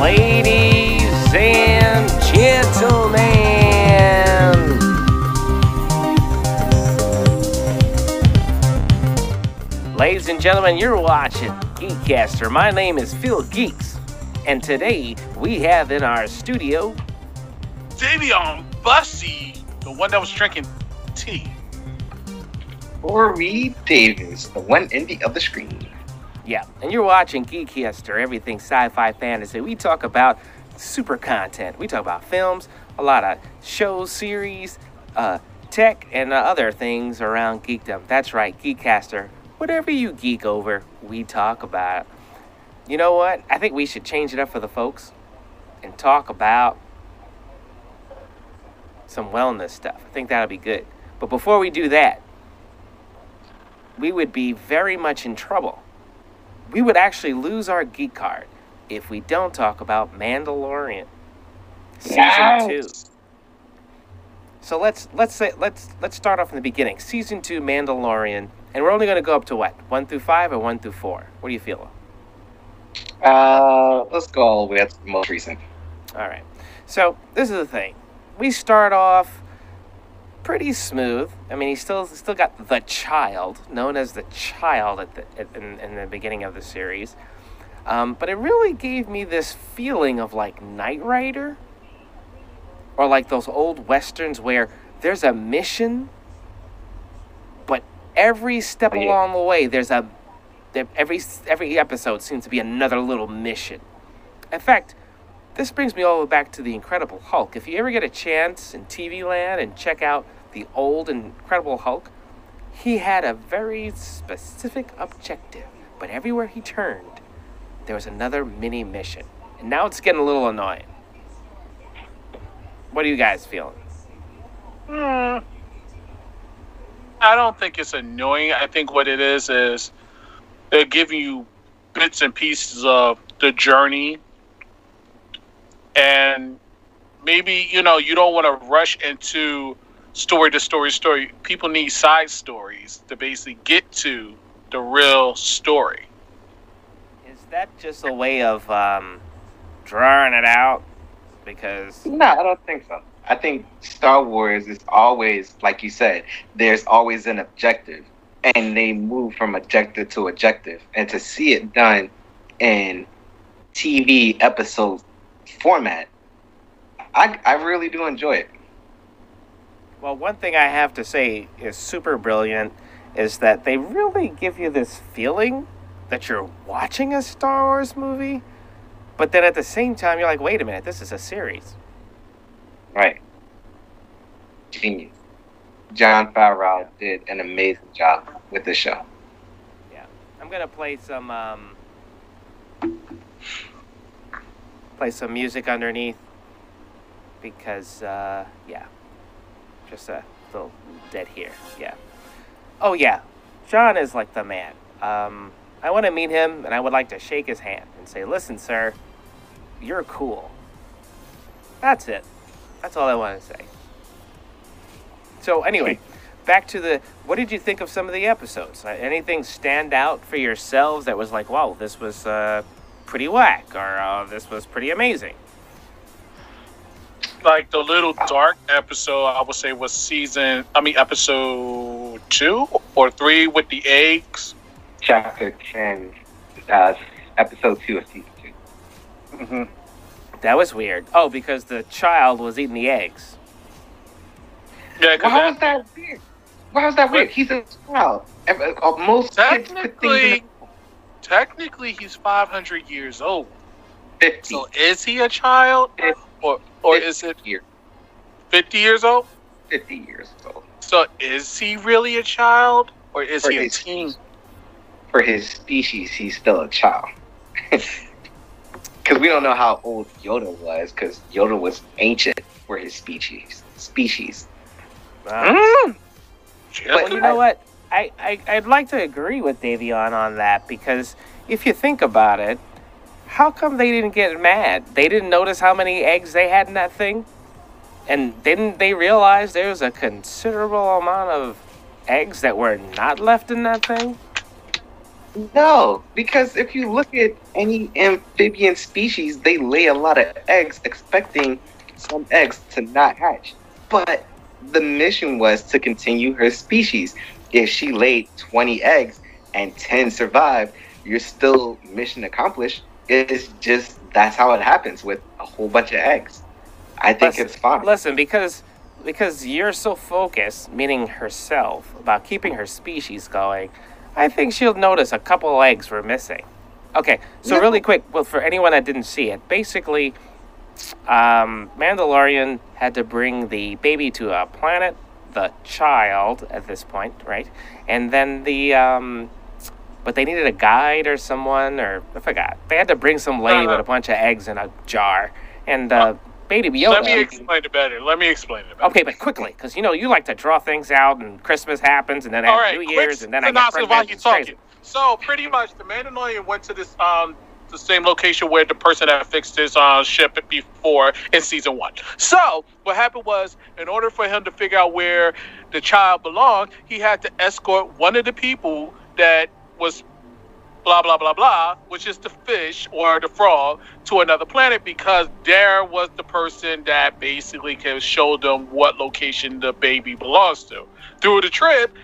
Ladies and gentlemen, ladies and gentlemen, you're watching Geekcaster. My name is Phil Geeks, and today we have in our studio Davion Bussy, the one that was drinking tea. Or Corey Davis, the one indie of the screen. Yeah, and you're watching Geekcaster, everything sci-fi fantasy. We talk about super content. We talk about films, a lot of shows, series, uh, tech, and uh, other things around geekdom. That's right, Geekcaster. Whatever you geek over, we talk about. You know what? I think we should change it up for the folks and talk about some wellness stuff. I think that'll be good. But before we do that, we would be very much in trouble. We would actually lose our geek card if we don't talk about Mandalorian season Yes. two. So let's let's say let's let's start off in the beginning. Season two Mandalorian, and we're only going to go up to what one through five or one through four. What do you feel? Uh, let's go all the way up to the most recent. All right. So this is the thing. We start off pretty smooth. I mean, he still still got the child, known as the child at the at, in, in the beginning of the series. Um, but it really gave me this feeling of like Knight Rider, or like those old westerns where there's a mission, but every step yeah. along the way there's a there- every every episode seems to be another little mission. In fact, this brings me all the way back to the Incredible Hulk. If you ever get a chance in TV land and check out the old Incredible Hulk, he had a very specific objective, but everywhere he turned, there was another mini mission. And now it's getting a little annoying. What are you guys feeling? Hmm. I don't think it's annoying. I think what it is is they're giving you bits and pieces of the journey, and maybe you know you don't want to rush into story to story story. People need side stories to basically get to the real story. Is that just a way of um, drawing it out? Because No, I don't think so. I think Star Wars is always, like you said, there's always an objective, and they move from objective to objective, and to see it done in TV episode format, I I really do enjoy it. Well, one thing I have to say is super brilliant is that they really give you this feeling that you're watching a Star Wars movie, but then at the same time you're like, wait a minute, this is a series. Right. Genius. Jon Favreau did an amazing job with the show. Yeah. I'm gonna play some um, play some music underneath because uh, yeah, just a little dead here. Yeah. Oh yeah, Jon is like the man. Um, I want to meet him and I would like to shake his hand and say, listen, sir, you're cool. That's it. That's all I want to say. So anyway, back to the. What did you think of some of the episodes? Uh, Anything stand out for yourselves that was like, wow, this was uh, pretty whack, or uh, this was pretty amazing? Like the little dark episode i would say was season i mean episode two or three with the eggs Chapter 10, uh, episode 2 of season 2. mm-hmm. That was weird. Oh, because the child was eating the eggs. yeah because Why was that weird? Why was that weird? He's a child. Uh, Most kids put technically technically he's 500 years old 50 so is he a child or or is it years. 50 years old 50 years old. so is he really a child or is For he a teen For his species, he's still a child. Because we don't know how old Yoda was, because Yoda was ancient for his species. Species. Wow. Mm. Well, you know what? I, I, I'd like to agree with Davion on that because if you think about it, how come they didn't get mad? They didn't notice how many eggs they had in that thing? And didn't they realize there was a considerable amount of eggs that were not left in that thing? No, because if you look at any amphibian species, they lay a lot of eggs, expecting some eggs to not hatch. But the mission was to continue her species. If she laid 20 eggs and 10 survived, you're still mission accomplished. It's just that's how it happens with a whole bunch of eggs. I think Listen- it's fine. Listen, because because you're so focused, meaning herself, about keeping her species going, I think she'll notice a couple eggs were missing. Okay, so Yeah. really quick, well, for anyone that didn't see it, basically, um, Mandalorian had to bring the baby to a planet, the child at this point, right? And then the um, but they needed a guide or someone, or I forgot. They had to bring some lady Uh, with a bunch of eggs in a jar, and uh, Baby Yoda. Let me explain it better. Let me explain it better. Okay, but quickly, because you know you like to draw things out, and Christmas happens, and then I have right, New Year's, and then I get pregnant. talking. So pretty much, the Mandalorian went to this um the same location where the person that fixed his uh, ship before in season one. So what happened was, in order for him to figure out where the child belonged, he had to escort one of the people that was blah blah blah blah, which is the fish or the frog, to another planet because there was the person that basically can show them what location the baby belongs to. Through the trip,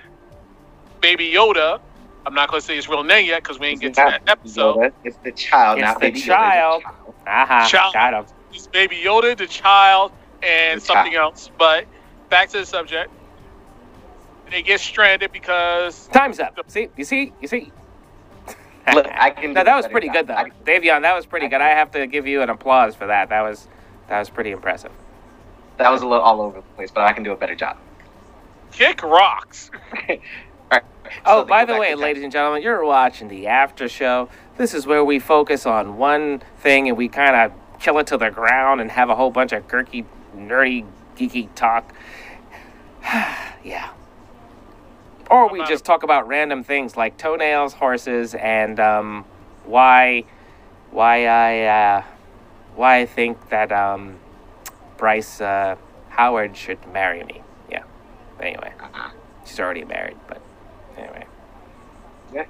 Baby Yoda, I'm not going to say his real name yet because we ain't get to not that episode. Yoda, it's the child, It's not the baby Yoda, it's child. Aha, uh-huh. Child. got him. It's Baby Yoda, the child, and The something child. else. But back to the subject. They get stranded because Time's up. See, you see, you see. Look, I can no, that was pretty job. good though, I- Davion. That was pretty I good. I have to give you an applause for that. That was that was pretty impressive. That was a little all over the place, but I can do a better job. kick rocks. All right. Oh, So by the way, to ladies and gentlemen, you're watching the after show. This is where we focus on one thing and we kind of kill it to the ground and have a whole bunch of quirky, nerdy, geeky talk. yeah. Or we just talk about random things like toenails, horses, and um, why, why I, uh, why I think that um, Bryce uh, Howard should marry me. Yeah. But anyway, Uh-uh. she's already married. But anyway. Yeah.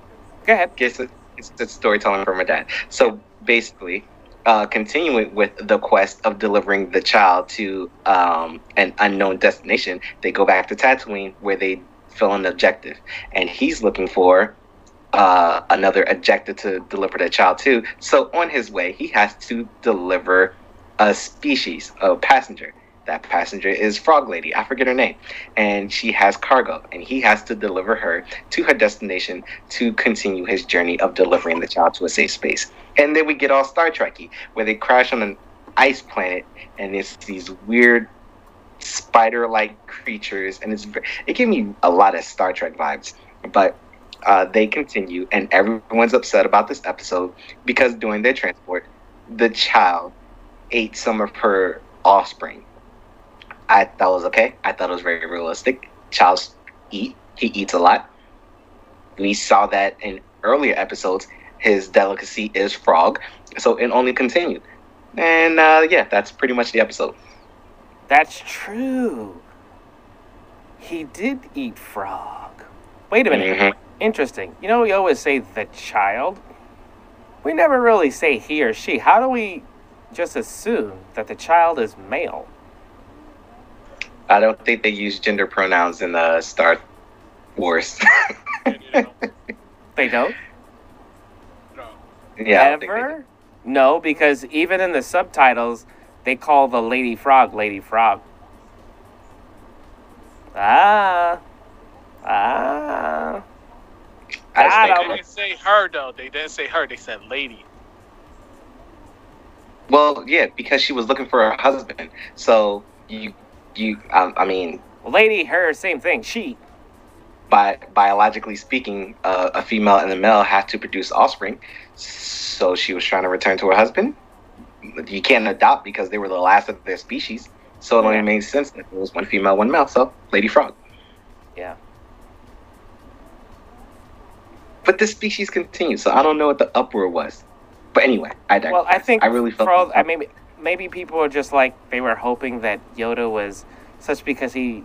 Go ahead. It's, it's the storytelling from my dad. So basically, uh, continuing with the quest of delivering the child to um, an unknown destination, they go back to Tatooine where they fill an objective, and he's looking for uh, another objective to deliver the child to. So on his way, he has to deliver a species of passenger. That passenger is Frog Lady. I forget her name, and she has cargo, and he has to deliver her to her destination to continue his journey of delivering the child to a safe space. And then we get all Star Trekky, where they crash on an ice planet, and it's these weird spider-like creatures, and it's it gave me a lot of Star Trek vibes. But uh, they continue, and everyone's upset about this episode because during their transport, the child ate some of her offspring. I thought it was okay. I thought it was very realistic. Child's eat. He eats a lot. We saw that in earlier episodes. His delicacy is frog, so it only continued. And uh, yeah, that's pretty much the episode. That's true. He did eat frog. Wait a minute. Mhm. Interesting. You know, we always say the child. We never really say he or she. How do we just assume that the child is male? I don't think they use gender pronouns in the Star Wars. They don't? yeah, think they Ever? No, because even in the subtitles, they call the lady frog Lady Frog. Ah. Ah. do. I think- They didn't say her though. They didn't say her. They said lady. well, yeah, because she was looking for her husband. So you, you, um, I mean, Lady, her, same thing. She. bi- biologically speaking, uh, a female and a male have to produce offspring. So she was trying to return to her husband. You can't adopt because they were the last of their species. So it only made sense that it was one female, one male. So Lady Frog. Yeah. But this species continues, so I don't know what the uproar was. But anyway, I digress. Well, I think I really felt all, I maybe maybe people are just like they were hoping that Yoda was such because he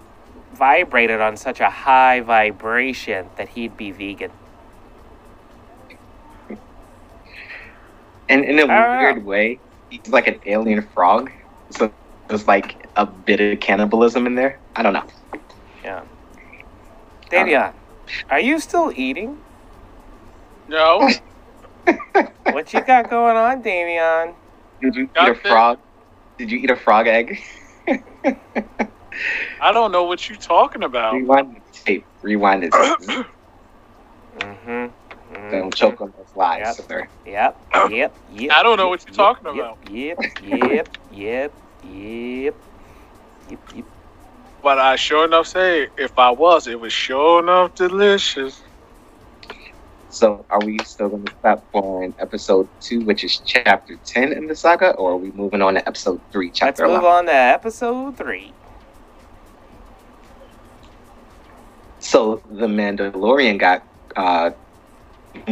vibrated on such a high vibration that he'd be vegan. And in a weird way, he's like an alien frog. So there's like a bit of cannibalism in there. I don't know. Yeah. Davion, are you still eating? No, What you got going on, Davion? Did you eat a frog? Did you eat a frog egg? I don't know what you're talking about. Rewind the tape. Rewind it. Mm-hmm. Don't choke on those lies, Yep. sir. Yep, yep, yep. I don't know what you're talking yep, about. Yep, yep, yep, yep, yep, yep. But I sure enough say, if I was, it was sure enough delicious. So, are we still going to stop on episode two, which is chapter ten in the saga, or are we moving on to episode three, chapter Let's chapter move eleven? on to episode three. So, the Mandalorian got uh,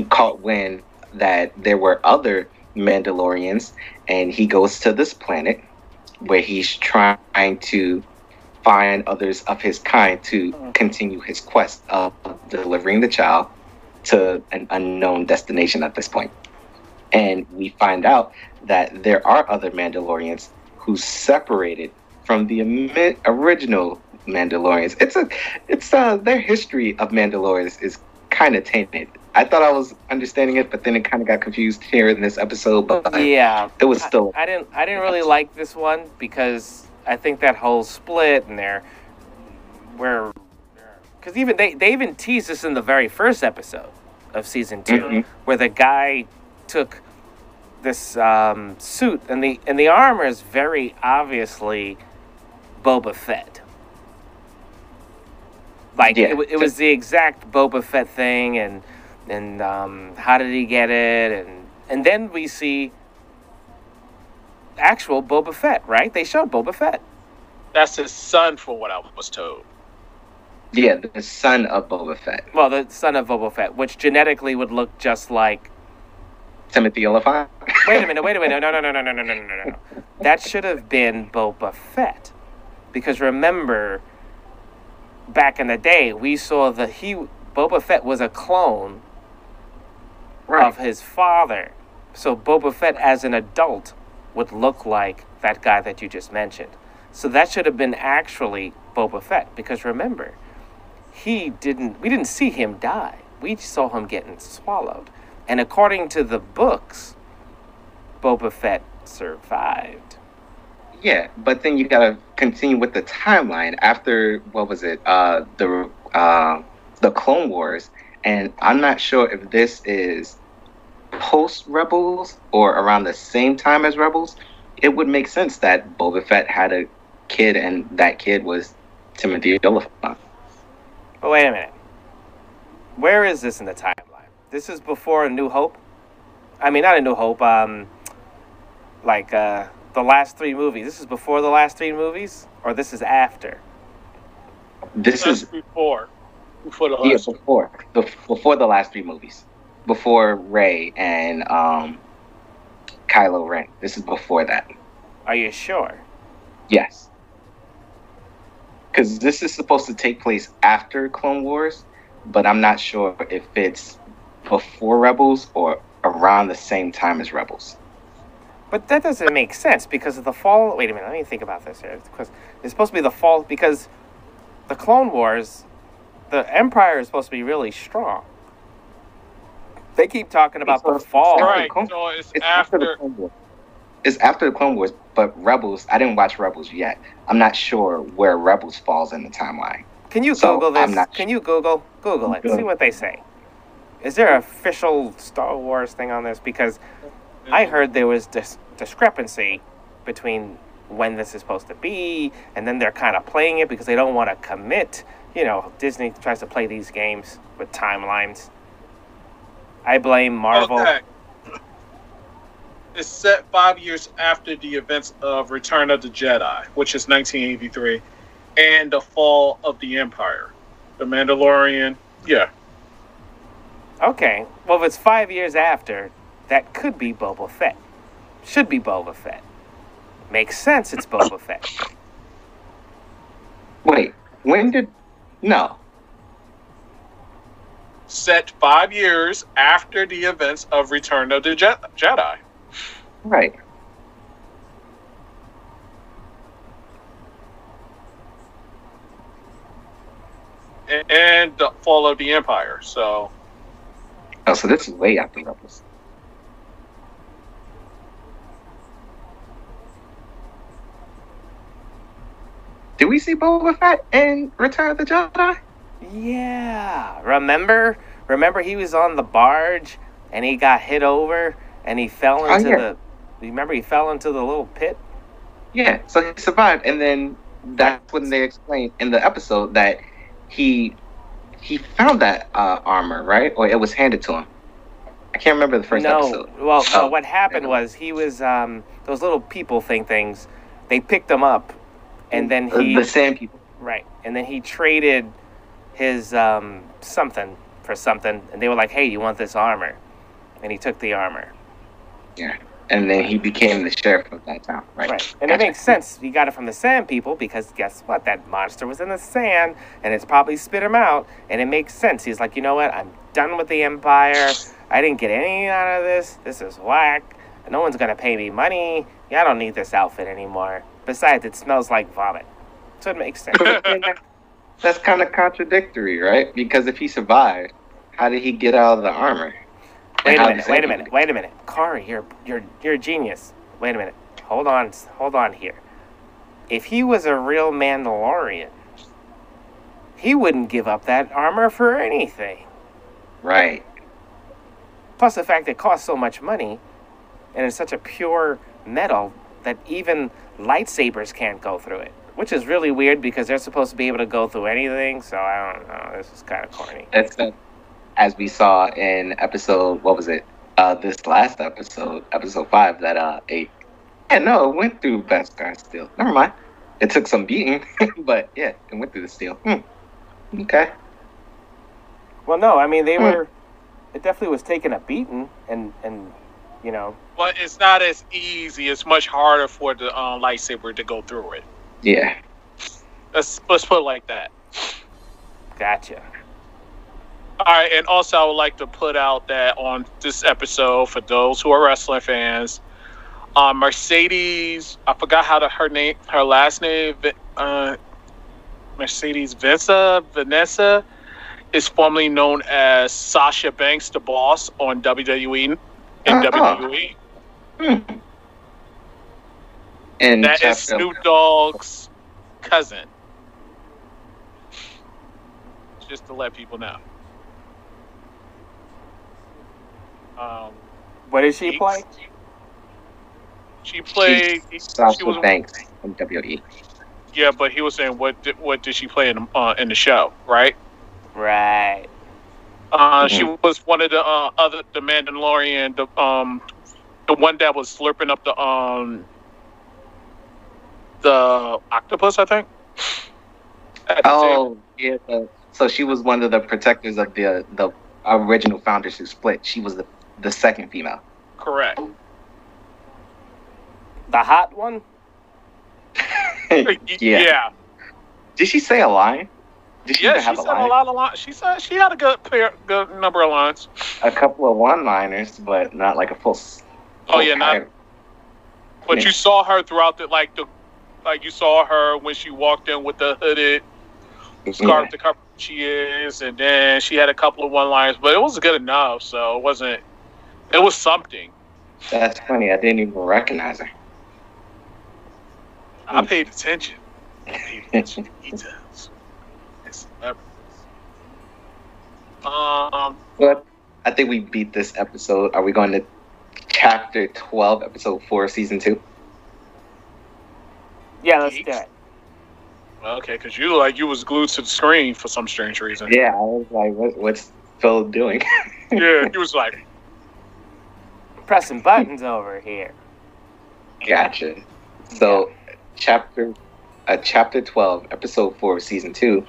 caught wind that there were other Mandalorians, and he goes to this planet where he's trying to find others of his kind to continue his quest of delivering the child to an unknown destination at this point. And we find out that there are other Mandalorians who separated from the original Mandalorians. It's a, it's uh, their history of Mandalorians is kind of tainted. I thought I was understanding it, but then it kind of got confused here in this episode. But Yeah, it was still I didn't. I didn't really like this one because I think that whole split and there, where, because even they they even teased this in the very first episode of season 2 Mhm. where the guy took this um, suit and the and the armor is very obviously Boba Fett. Like Yeah. it, it was the exact Boba Fett thing, and and um, how did he get it, and and then we see actual Boba Fett, right? They showed Boba Fett. That's his son, for what I was told. yeah, the son of Boba Fett, Well, the son of Boba Fett, which genetically would look just like. Timothy Olyphant. Wait a minute! Wait a minute! No, no, no, no, no, no, no, no, no, no. That should have been Boba Fett, because remember, back in the day, we saw that he Boba Fett was a clone of his father. So Boba Fett as an adult would look like that guy that you just mentioned. So that should have been actually Boba Fett because remember, he didn't we didn't see him die. We saw him getting swallowed. And according to the books, Boba Fett survived. Yeah, but then you gotta continue with the timeline after what was it? Uh, the uh, the Clone Wars, and I'm not sure if this is post Rebels or around the same time as Rebels. It would make sense that Boba Fett had a kid, and that kid was Timothy Olyphant. But wait a minute. Where is this in the timeline? This is before A New Hope? I mean, not A New Hope, um, like uh, the last three movies. This is before the last three movies? Or this is after? This That's is before, before the yeah, last. before the before the last three movies, before Rey and um, Kylo Ren. This is before that. Are you sure? Yes. Because this is supposed to take place after Clone Wars, but I'm not sure if it's before Rebels or around the same time as Rebels. But that doesn't make sense because of the fall. Wait a minute, let me think about this here. Because it's supposed to be the fall because the Clone Wars, the Empire is supposed to be really strong. They keep talking about the It's- fall. Right, Clone- so it's, It's after, the. Clone Wars. It's after the Clone Wars, but Rebels. I didn't watch Rebels yet. I'm not sure where Rebels falls in the timeline. Can you So, Google I'm this? not Can you Google Google it? Go. See what they say. Is there an official Star Wars thing on this? Because I heard there was this discrepancy between when this is supposed to be, and then they're kind of playing it because they don't want to commit. You know, Disney tries to play these games with timelines. I blame Marvel. Okay. It's set five years after the events of Return of the Jedi, which is 1983, and the fall of the Empire. The Mandalorian, yeah. Okay, well, if it's five years after, that could be Boba Fett. Should be Boba Fett. Makes sense. It's Boba Fett. Wait, when did? No, Set five years after the events of Return of the Je- Jedi. Right. and, and the fall of the empire. So Oh, so this is way after Rebels. Did we see Boba Fett in Return of the Jedi? Yeah. Remember? Remember he was on the barge and he got hit over and he fell Oh, into yeah. the remember he fell into the little pit? Yeah, so he survived, and then that's when they explained in the episode that he he found that uh, armor, right? Or it was handed to him. I can't remember the first no. episode. Well, no, Oh, what happened was he was um those little people thing things. They picked him up and then he the sand people. Right. And then he traded his um, something for something, and they were like, "Hey, you want this armor?" And he took the armor. Yeah, and then he became the sheriff of that town, right? Right. And it makes sense. He got it from the sand people because guess what? That monster was in the sand, and it's probably spit him out. And it makes sense. He's like, you know what? I'm done with the empire. I didn't get anything out of this. This is whack. No one's gonna pay me money. Yeah, I don't need this outfit anymore. Besides, it smells like vomit. So it makes sense. That's kind of contradictory, right? Because if he survived, how did he get out of the armor? Wait a minute, wait a minute, wait a minute. Kari, you're you're you're a genius. Wait a minute. Hold on, hold on here. If he was a real Mandalorian, he wouldn't give up that armor for anything. Right. Plus the fact it costs so much money and it's such a pure metal that even lightsabers can't go through it. Which is really weird because they're supposed to be able to go through anything, so I don't know. This is kind of corny. That's uh, as we saw in episode. What was it? Uh, this last episode, episode five, that uh eight. Yeah, no, it went through Beskar steel. Never mind. It took some beating, but yeah, it went through the steel. Hmm. Okay. Well, no, I mean they Hmm. were. It definitely was taking a beating, and and you know but it's not as easy. It's much harder for the um, lightsaber to go through it. Yeah. Let's let's put it like that. Gotcha. All right, and also I would like to put out that on this episode for those who are wrestling fans, um, Mercedes. I forgot how to her name, her last name. Uh, Mercedes Vanessa Vanessa is formerly known as Sasha Banks, the boss on WWE in Oh. WWE. Hmm. And That is Snoop Dogg's cousin. Just to let people know. Um, What did she Geeks. play? She played. She was Banks in E. WWE. yeah, but he was saying what did, what did she play in uh, in the show, right? Right. Uh, She was one of the uh, other the Mandalorian, the um, the one that was slurping up the um, the octopus, I think. At the table. Oh, yeah. so she was one of the protectors of the the original founders who split. She was the the second female. correct. The hot one? yeah. yeah. Did she say a line? Did Yeah, she have said a line? a lot of lines. She said she had a good pair, good number of lines. A couple of one-liners, but not like a full. s- Oh yeah, not. title. But Yeah. you saw her throughout the like the, like you saw her when she walked in with the hooded mm-hmm. scarf to cover she is, and then she had a couple of one liners, but it was good enough. So it wasn't. It was something. That's funny. I didn't even recognize her. I paid attention. I paid attention to details. It's celebrities. Um, But I think we beat this episode. Are we going to chapter twelve, episode four, season two? Yeah, let's do it. okay, because you like you was glued to the screen for some strange reason. Yeah, I was like, what, what's Phil doing? Yeah, he was like, Pressing buttons over here. Gotcha. So, chapter, uh, chapter twelve, episode four, season two.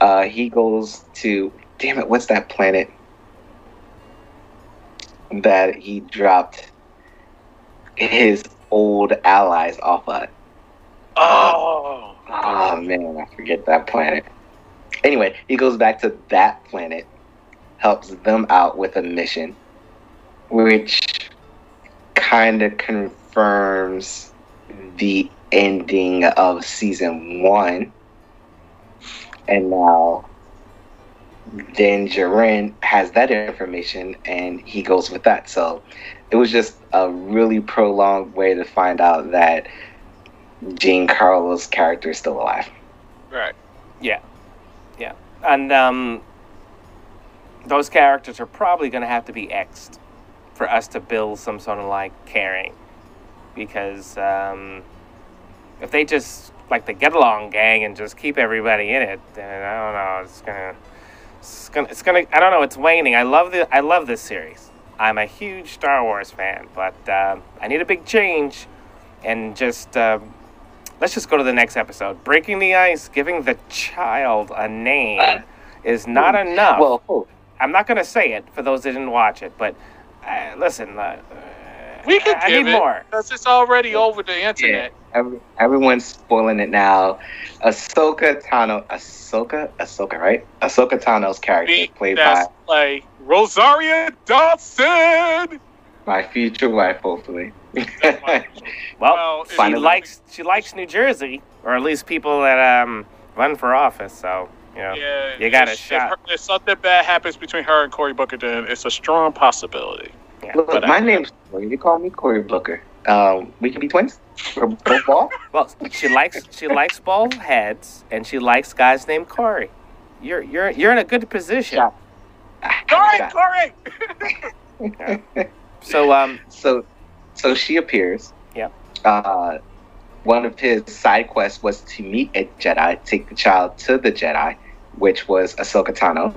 Uh, he goes to. Damn it! What's that planet that he dropped his old allies off of? oh, Oh man, I forget that planet. Anyway, he goes back to that planet, helps them out with a mission, which kind of confirms the ending of season one, and now then Jaren has that information and he goes with that. So it was just a really prolonged way to find out that Giancarlo's character is still alive. Right. Yeah, yeah, and um, those characters are probably going to have to be xed for us to build some sort of like caring, because um, if they just like the get along gang and just keep everybody in it, then I don't know. It's gonna, it's gonna, it's gonna. I don't know. It's waning. I love the, I love this series. I'm a huge Star Wars fan, but um, I need a big change, and just. Um, Let's just go to the next episode. Breaking the ice, giving the child a name is not enough. Well, oh, I'm not to say it for those that didn't watch it, but uh, listen, uh, We can I give need it more. because it's already over the internet. every, everyone's spoiling it now. Ahsoka Tano, Ahsoka, Ahsoka, right? Ahsoka Tano's character, Me, played that's by like Rosario Dawson. my future wife, hopefully. Well, Well, she finally. likes she likes New Jersey, or at least people that um run for office. So you know, Yeah, You got a if- shot. If, her- if something bad happens between her and Cory Booker, then it's a strong possibility. Yeah. Look, but, my name's Corey. You call me Corey Booker. Um, we can be twins. We're both ball. well, she likes she likes bald heads, and she likes guys named Corey. You're you're you're in a good position. Shot. Corey, Corey. So um, So, so she appears. Yep. Uh, one of his side quests was to meet a Jedi, take the child to the Jedi, which was Ahsoka Tano,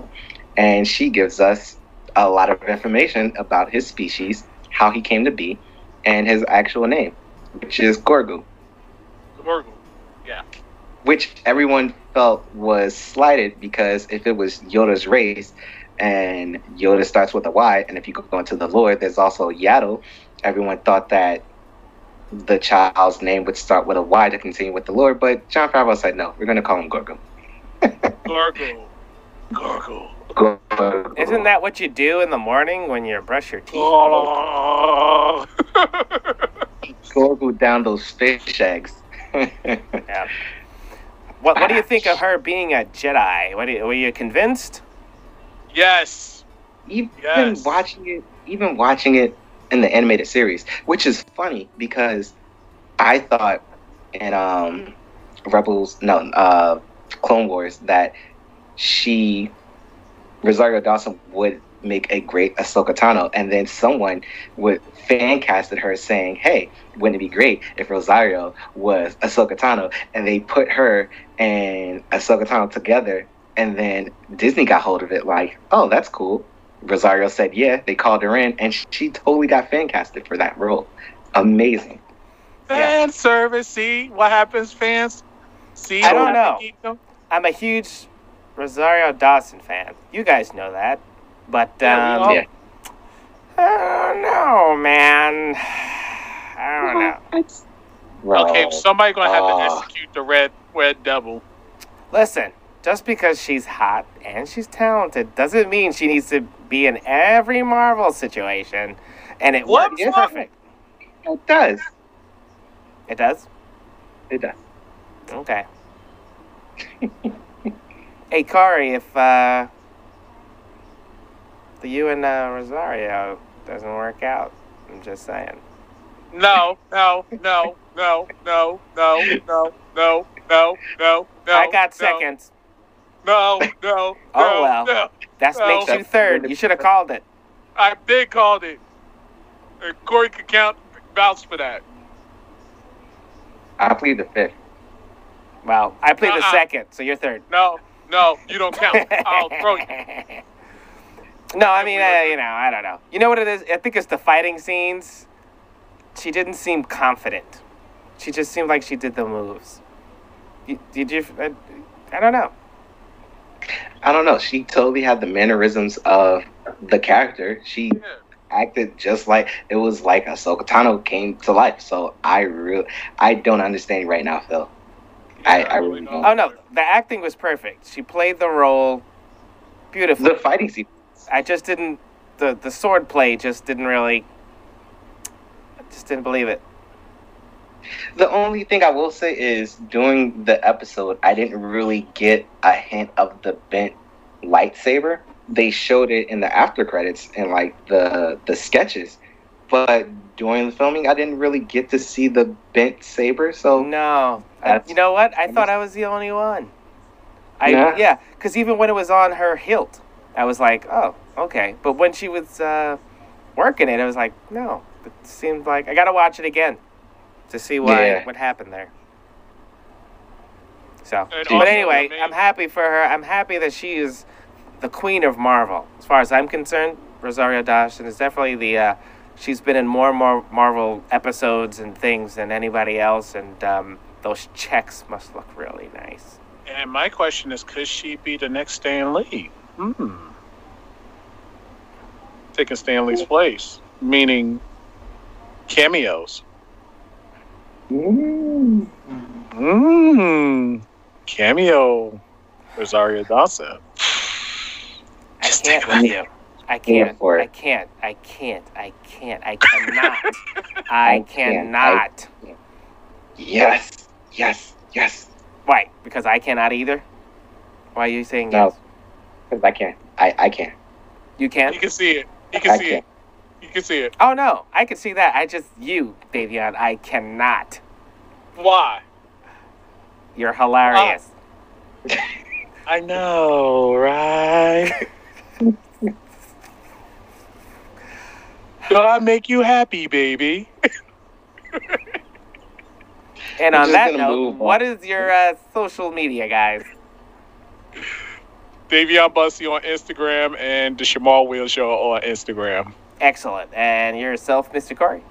and she gives us a lot of information about his species, how he came to be, and his actual name, which is Gorgu, Gorgle. which everyone felt was slighted because if it was Yoda's race, and Yoda starts with a Y, and if you go into the lore, there's also Yaddle. Everyone thought that the child's name would start with a Y to continue with the lore, but Jon Favreau said no. We're going to call him Gorgo. Gorgle. Gorgle. Gorgo. isn't that what you do in the morning when you brush your teeth? Oh. Gorgo down those fish eggs? Yeah. What What do you think of her being a Jedi? What do you, were you convinced? yes. even Yes. watching it, even watching it in the animated series, which is funny because I thought in um Rebels, no, uh, Clone Wars, that she Rosario Dawson would make a great Ahsoka Tano, and then someone would fan casted her saying, "Hey, wouldn't it be great if Rosario was Ahsoka Tano?" And they put her and Ahsoka Tano together, and then Disney got hold of it, like, "Oh, that's cool." Rosario said, "Yeah." They called her in, and she totally got fan casted for that role. Amazing. Fan service. See what happens, fans. See. I don't know. I'm a huge Rosario Dawson fan. You guys know that, but Yeah, we um, all- Yeah. I don't know, man. I don't know. Okay, somebody gonna have Oh. to execute the red red devil. Listen, just because she's hot and she's talented doesn't mean she needs to be in every Marvel situation, and it What works Marvel? perfect. It does. It does. It does. Okay. Hey, Corey, if uh, the you and uh, Rosario doesn't work out, I'm just saying. No, no, no, no, no, no, no, no, no, no, no. I got no, seconds. No, no, Oh, well. no. That No. makes you third. You should have called it. I big called it. And Corey could count vouch for that. I plead the fifth. Well, I played the Uh-uh. second, so you're third. No, no, you don't count. I'll throw you. No, I mean, uh, you know, I don't know. You know what it is? I think it's the fighting scenes. She didn't seem confident. She just seemed like she did the moves. You- Did you? I, I don't know. I don't know. She totally had the mannerisms of the character. She Yeah. acted just like it was like Ahsoka Tano came to life. So I really, I don't understand right now, Phil. I- I really don't. Oh no, the acting was perfect. She played the role beautifully. The fighting scene. I just didn't. The the sword play just didn't really. I just didn't believe it. The only thing I will say is during the episode, I didn't really get a hint of the bent lightsaber. They showed it in the after credits and like the the sketches, but during the filming, I didn't really get to see the bent saber. So No. That's- you know what? I thought I was the only one. I Yeah? yeah, because even when it was on her hilt, I was like, oh, okay. But when she was uh, working it, I was like, no. It seemed like I gotta watch it again to see why Yeah. what happened there. So, And but anyway, I mean- I'm happy for her. I'm happy that she is the queen of Marvel. As far as I'm concerned, Rosario Dawson is definitely the. Uh, she's been in more and more Marvel episodes and things than anybody else, and um, those checks must look really nice. And my question is, could she be the next Stan Lee? Hmm. Taking Stan Lee's place, meaning cameos. Mm. Mmm. Cameo. Rosario Dawson. I Just can't with it. you. I can't. for I can't. I can't. I can't. I cannot. I I can't. cannot. yes, yes, yes. Why? Because I cannot either. Why are you saying No. yes? Because I can't. I I can't. You can. You can see it. You can I see can't. it. You can see it. Oh no, I can see that. I just you, Davion. I cannot. Why? You're hilarious. Ah. I know, right? Do I make you happy, baby? and We're on that note, on. what is your uh, social media, guys? Davion Bussy on Instagram and the Shamal Wheel Show on Instagram. Excellent. And yourself, Mr. Corey.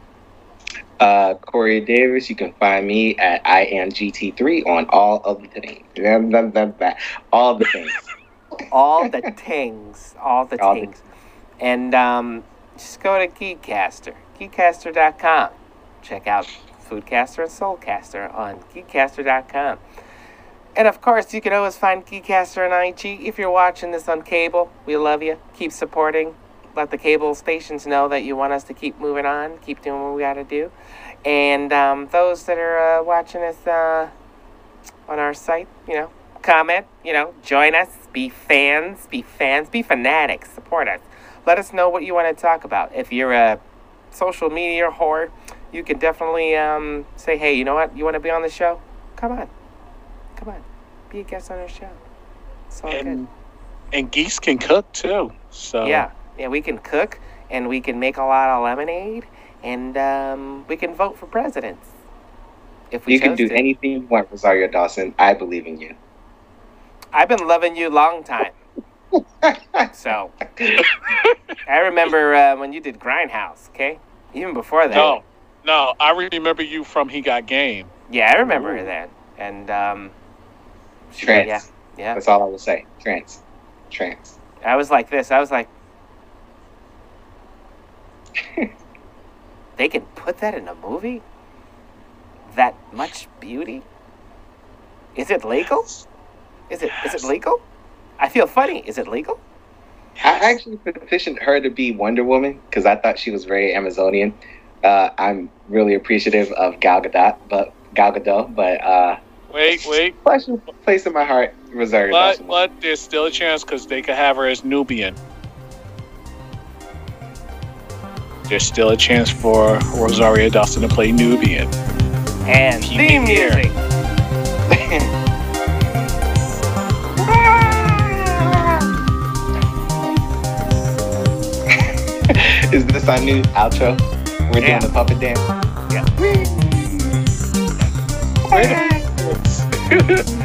Uh, Corey Davis, you can find me at I am GT3 on all of the things. All the things. All the things. All the All the- tings. And um, just go to Geekcaster. Geekcaster.com. Check out Foodcaster and Soulcaster on Geekcaster.com. And of course, you can always find Geekcaster on IG. If you're watching this on cable, we love you. Keep supporting. Let the cable stations know that you want us to keep moving on, keep doing what we got to do. And um, those that are uh, watching us uh, on our site, you know, comment, you know, join us, be fans, be fans, be fanatics, support us. Let us know what you want to talk about. If you're a social media whore, you can definitely um, say, hey, you know what? You want to be on the show? Come on. Come on. Be a guest on our show. It's all And and geese can cook too. So. Yeah. Yeah, we can cook and we can make a lot of lemonade and um, we can vote for presidents. If we You can do to. anything you want, Rosario Dawson. I believe in you. I've been loving you a long time. So I remember uh, when you did Grindhouse, okay? Even before that. No, no, I remember you from He Got Game. Yeah, I remember Ooh. that. And um Trance. yeah, yeah. That's all I will say. Trance. Trance. I was like this. I was like They can put that in a movie? That much beauty? Is it legal? Is it is it legal? I feel funny. Is it legal? I actually petitioned her to be Wonder Woman because I thought she was very Amazonian. Uh, I'm really appreciative of Gal Gadot, but Gal Gadot, but uh, Wait, wait, special place in my heart, Rosario but Dawson. but there's still a chance because they could have her as Nubian. There's still a chance for Rosario Dawson to play Nubian. And Keep theme music. Is this our new outro? We're Yeah. doing the puppet dance. Wait a minute.